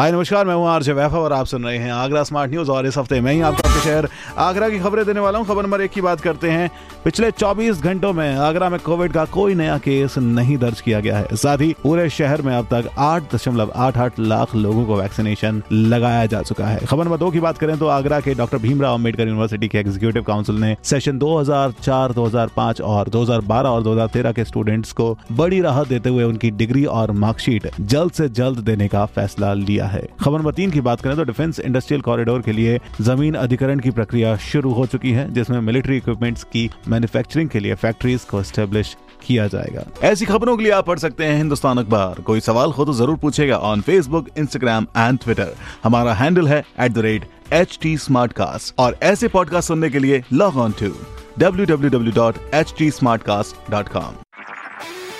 हाय नमस्कार मैं हूँ आरजे वैभव और आप सुन रहे हैं आगरा स्मार्ट न्यूज़ और इस हफ़्ते मैं ही आपको अपने शहर आगरा की खबरें देने वाला हूँ। खबर नंबर एक की बात करते हैं। पिछले 24 घंटों में आगरा में कोविड का कोई नया केस नहीं दर्ज किया गया है। साथ ही पूरे शहर में अब तक आठ दशमलव आठ आठ लाख लोगों को वैक्सीनेशन लगाया जा चुका है। खबर नंबर दो की बात करें तो आगरा के डॉक्टर भीमराव अंबेडकर यूनिवर्सिटी के एग्जीक्यूटिव काउंसिल ने सेशन 2004, 2005 और 2012 और 2013 के स्टूडेंट्स को बड़ी राहत देते हुए उनकी डिग्री और मार्कशीट जल्द से जल्द देने का फैसला लिया है। खबर नंबर तीन की बात करें तो डिफेंस इंडस्ट्रियल कॉरिडोर के लिए ज़मीन अधिकरण की प्रक्रिया शुरू हो चुकी है, जिसमें मिलिट्री इक्विपमेंट्स की मैन्युफैक्चरिंग के लिए फैक्ट्रीज को स्टेब्लिश किया जाएगा। ऐसी खबरों के लिए आप पढ़ सकते हैं हिंदुस्तान अखबार। कोई सवाल हो तो ज़रूर पूछेगा on Facebook Instagram and Twitter हमारा हैंडल है at the rate H T और ऐसे पॉडकास्ट सुनने के लिए लॉग ऑन टू www.htsmartcast.com